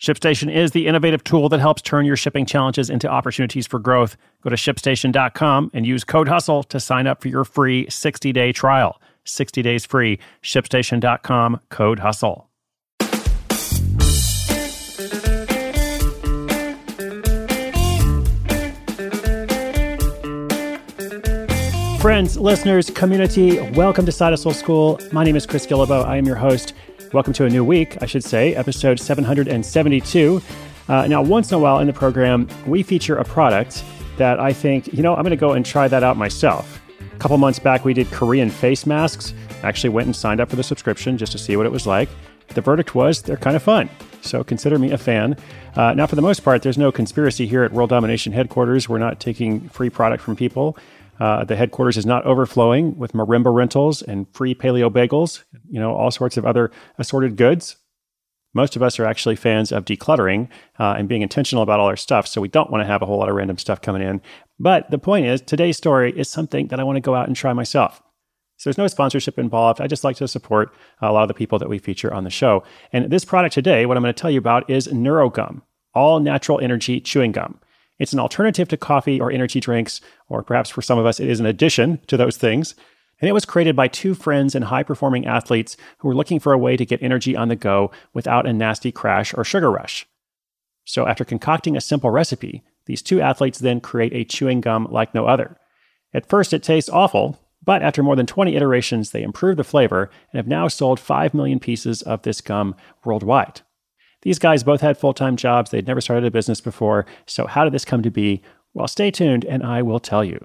ShipStation is the innovative tool that helps turn your shipping challenges into opportunities for growth. Go to shipstation.com and use code HUSTLE to sign up for your free 60 day trial. 60 days free. ShipStation.com, code HUSTLE. Friends, listeners, community, welcome to Hustle School. My name is Chris Guillebeau. I am your host. Welcome to a new week, I should say, episode 772. Uh, now, once in a while in the program, we feature a product that I think, you know, I'm going to go and try that out myself. A couple months back, we did Korean face masks. I actually went and signed up for the subscription just to see what it was like. The verdict was they're kind of fun. So consider me a fan. Uh, now, for the most part, there's no conspiracy here at World Domination headquarters. We're not taking free product from people. Uh, the headquarters is not overflowing with marimba rentals and free paleo bagels, you know, all sorts of other assorted goods. Most of us are actually fans of decluttering uh, and being intentional about all our stuff, so we don't want to have a whole lot of random stuff coming in. But the point is, today's story is something that I want to go out and try myself. So there's no sponsorship involved. I just like to support a lot of the people that we feature on the show. And this product today, what I'm going to tell you about is NeuroGum, all natural energy chewing gum. It's an alternative to coffee or energy drinks, or perhaps for some of us, it is an addition to those things. And it was created by two friends and high performing athletes who were looking for a way to get energy on the go without a nasty crash or sugar rush. So, after concocting a simple recipe, these two athletes then create a chewing gum like no other. At first, it tastes awful, but after more than 20 iterations, they improved the flavor and have now sold 5 million pieces of this gum worldwide. These guys both had full time jobs. They'd never started a business before. So, how did this come to be? Well, stay tuned and I will tell you.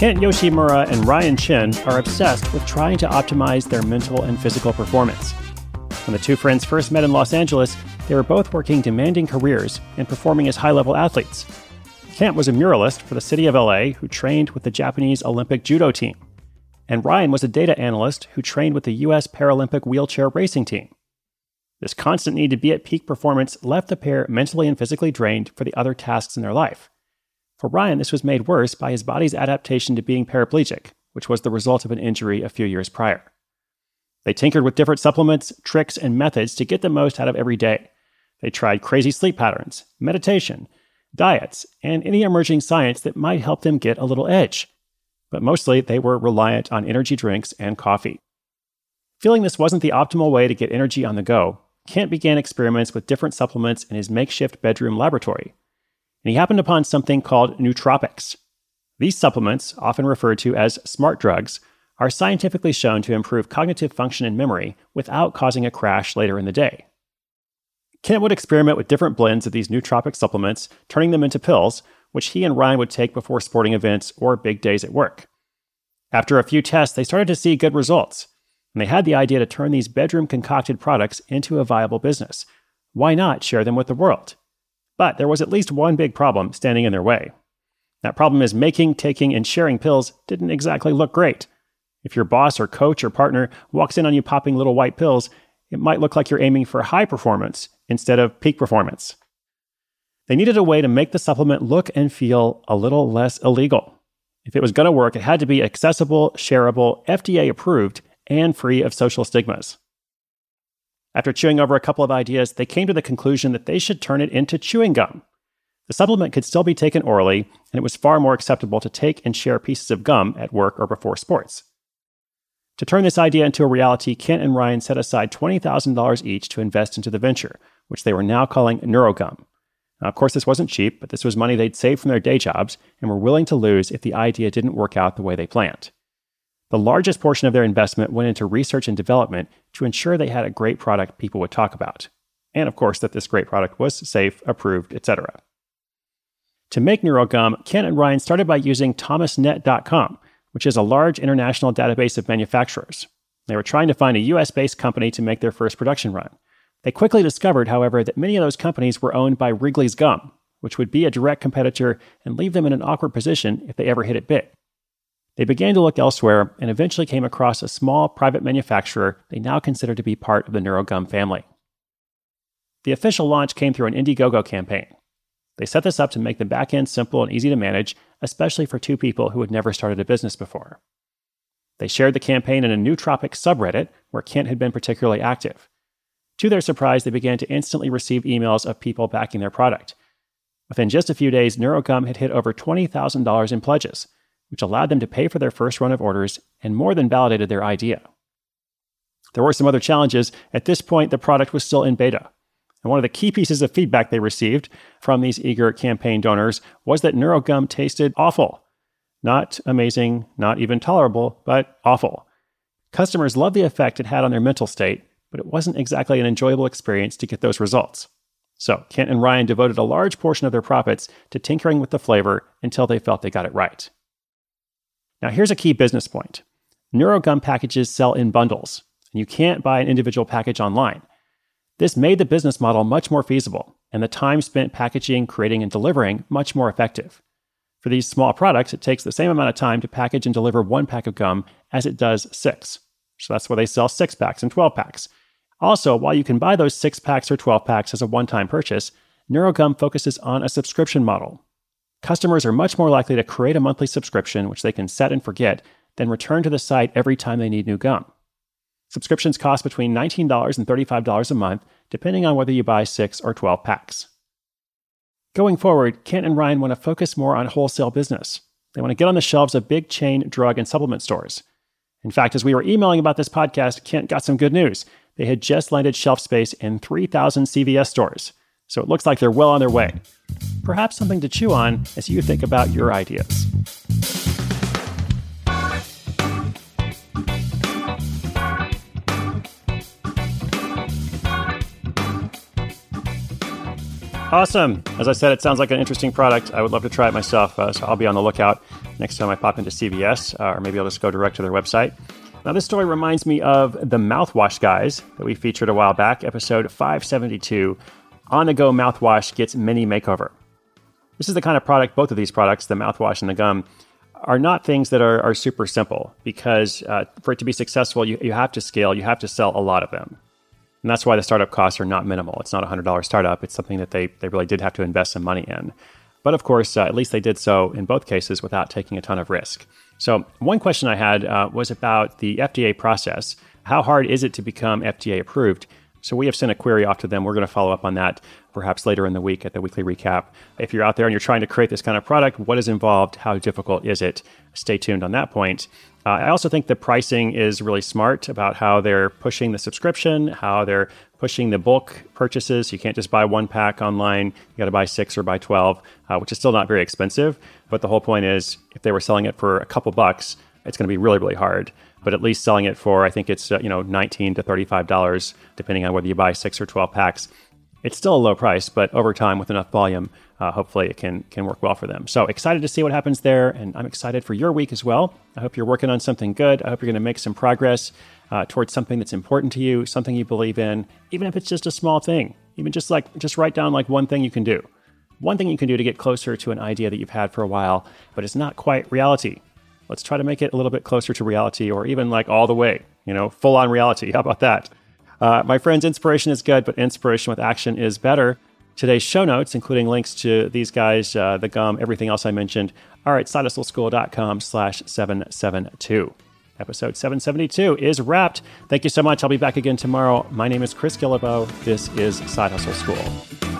Kent Yoshimura and Ryan Chin are obsessed with trying to optimize their mental and physical performance. When the two friends first met in Los Angeles, they were both working demanding careers and performing as high level athletes. Kent was a muralist for the city of LA who trained with the Japanese Olympic judo team. And Ryan was a data analyst who trained with the U.S. Paralympic wheelchair racing team. This constant need to be at peak performance left the pair mentally and physically drained for the other tasks in their life. For Ryan, this was made worse by his body's adaptation to being paraplegic, which was the result of an injury a few years prior. They tinkered with different supplements, tricks, and methods to get the most out of every day. They tried crazy sleep patterns, meditation, diets, and any emerging science that might help them get a little edge. But mostly, they were reliant on energy drinks and coffee. Feeling this wasn't the optimal way to get energy on the go, Kent began experiments with different supplements in his makeshift bedroom laboratory and he happened upon something called nootropics. These supplements, often referred to as smart drugs, are scientifically shown to improve cognitive function and memory without causing a crash later in the day. Kent would experiment with different blends of these nootropic supplements, turning them into pills, which he and Ryan would take before sporting events or big days at work. After a few tests, they started to see good results, and they had the idea to turn these bedroom concocted products into a viable business. Why not share them with the world? But there was at least one big problem standing in their way. That problem is making, taking, and sharing pills didn't exactly look great. If your boss or coach or partner walks in on you popping little white pills, it might look like you're aiming for high performance instead of peak performance. They needed a way to make the supplement look and feel a little less illegal. If it was going to work, it had to be accessible, shareable, FDA approved, and free of social stigmas. After chewing over a couple of ideas, they came to the conclusion that they should turn it into chewing gum. The supplement could still be taken orally, and it was far more acceptable to take and share pieces of gum at work or before sports. To turn this idea into a reality, Kent and Ryan set aside $20,000 each to invest into the venture, which they were now calling NeuroGum. Now, of course, this wasn't cheap, but this was money they'd saved from their day jobs and were willing to lose if the idea didn't work out the way they planned. The largest portion of their investment went into research and development to ensure they had a great product people would talk about. And of course, that this great product was safe, approved, etc. To make NeuroGum, Kent and Ryan started by using thomasnet.com, which is a large international database of manufacturers. They were trying to find a US based company to make their first production run. They quickly discovered, however, that many of those companies were owned by Wrigley's Gum, which would be a direct competitor and leave them in an awkward position if they ever hit it big. They began to look elsewhere and eventually came across a small private manufacturer they now consider to be part of the NeuroGum family. The official launch came through an Indiegogo campaign. They set this up to make the back end simple and easy to manage, especially for two people who had never started a business before. They shared the campaign in a nootropic subreddit where Kent had been particularly active. To their surprise, they began to instantly receive emails of people backing their product. Within just a few days, NeuroGum had hit over $20,000 in pledges, which allowed them to pay for their first run of orders and more than validated their idea. There were some other challenges. At this point, the product was still in beta. And one of the key pieces of feedback they received from these eager campaign donors was that NeuroGum tasted awful. Not amazing, not even tolerable, but awful. Customers loved the effect it had on their mental state, but it wasn't exactly an enjoyable experience to get those results. So, Kent and Ryan devoted a large portion of their profits to tinkering with the flavor until they felt they got it right. Now, here's a key business point NeuroGum packages sell in bundles, and you can't buy an individual package online. This made the business model much more feasible, and the time spent packaging, creating, and delivering much more effective. For these small products, it takes the same amount of time to package and deliver one pack of gum as it does six. So that's why they sell six packs and 12 packs. Also, while you can buy those 6 packs or 12 packs as a one time purchase, NeuroGum focuses on a subscription model. Customers are much more likely to create a monthly subscription, which they can set and forget, than return to the site every time they need new gum. Subscriptions cost between $19 and $35 a month, depending on whether you buy 6 or 12 packs. Going forward, Kent and Ryan want to focus more on wholesale business. They want to get on the shelves of big chain drug and supplement stores. In fact, as we were emailing about this podcast, Kent got some good news. They had just landed shelf space in 3,000 CVS stores, so it looks like they're well on their way. Perhaps something to chew on as you think about your ideas. Awesome. As I said, it sounds like an interesting product. I would love to try it myself, uh, so I'll be on the lookout next time I pop into CVS, uh, or maybe I'll just go direct to their website. Now, this story reminds me of the mouthwash guys that we featured a while back, episode 572. On the go mouthwash gets mini makeover. This is the kind of product, both of these products, the mouthwash and the gum, are not things that are, are super simple because uh, for it to be successful, you, you have to scale, you have to sell a lot of them. And that's why the startup costs are not minimal. It's not a $100 startup, it's something that they, they really did have to invest some money in. But of course, uh, at least they did so in both cases without taking a ton of risk. So, one question I had uh, was about the FDA process. How hard is it to become FDA approved? So, we have sent a query off to them. We're going to follow up on that perhaps later in the week at the weekly recap. If you're out there and you're trying to create this kind of product, what is involved? How difficult is it? Stay tuned on that point. Uh, I also think the pricing is really smart about how they're pushing the subscription, how they're pushing the bulk purchases. You can't just buy one pack online. You got to buy six or buy 12, uh, which is still not very expensive. But the whole point is if they were selling it for a couple bucks, it's going to be really, really hard. But at least selling it for, I think it's, uh, you know, 19 to $35, depending on whether you buy six or 12 packs. It's still a low price, but over time, with enough volume, uh, hopefully it can can work well for them. So excited to see what happens there, and I'm excited for your week as well. I hope you're working on something good. I hope you're going to make some progress uh, towards something that's important to you, something you believe in, even if it's just a small thing. Even just like just write down like one thing you can do, one thing you can do to get closer to an idea that you've had for a while, but it's not quite reality. Let's try to make it a little bit closer to reality, or even like all the way, you know, full on reality. How about that? Uh, my friends, inspiration is good, but inspiration with action is better. Today's show notes, including links to these guys, uh, the gum, everything else I mentioned, are at sidehustleschool.com slash 772. Episode 772 is wrapped. Thank you so much. I'll be back again tomorrow. My name is Chris Guillebeau. This is Side Hustle School.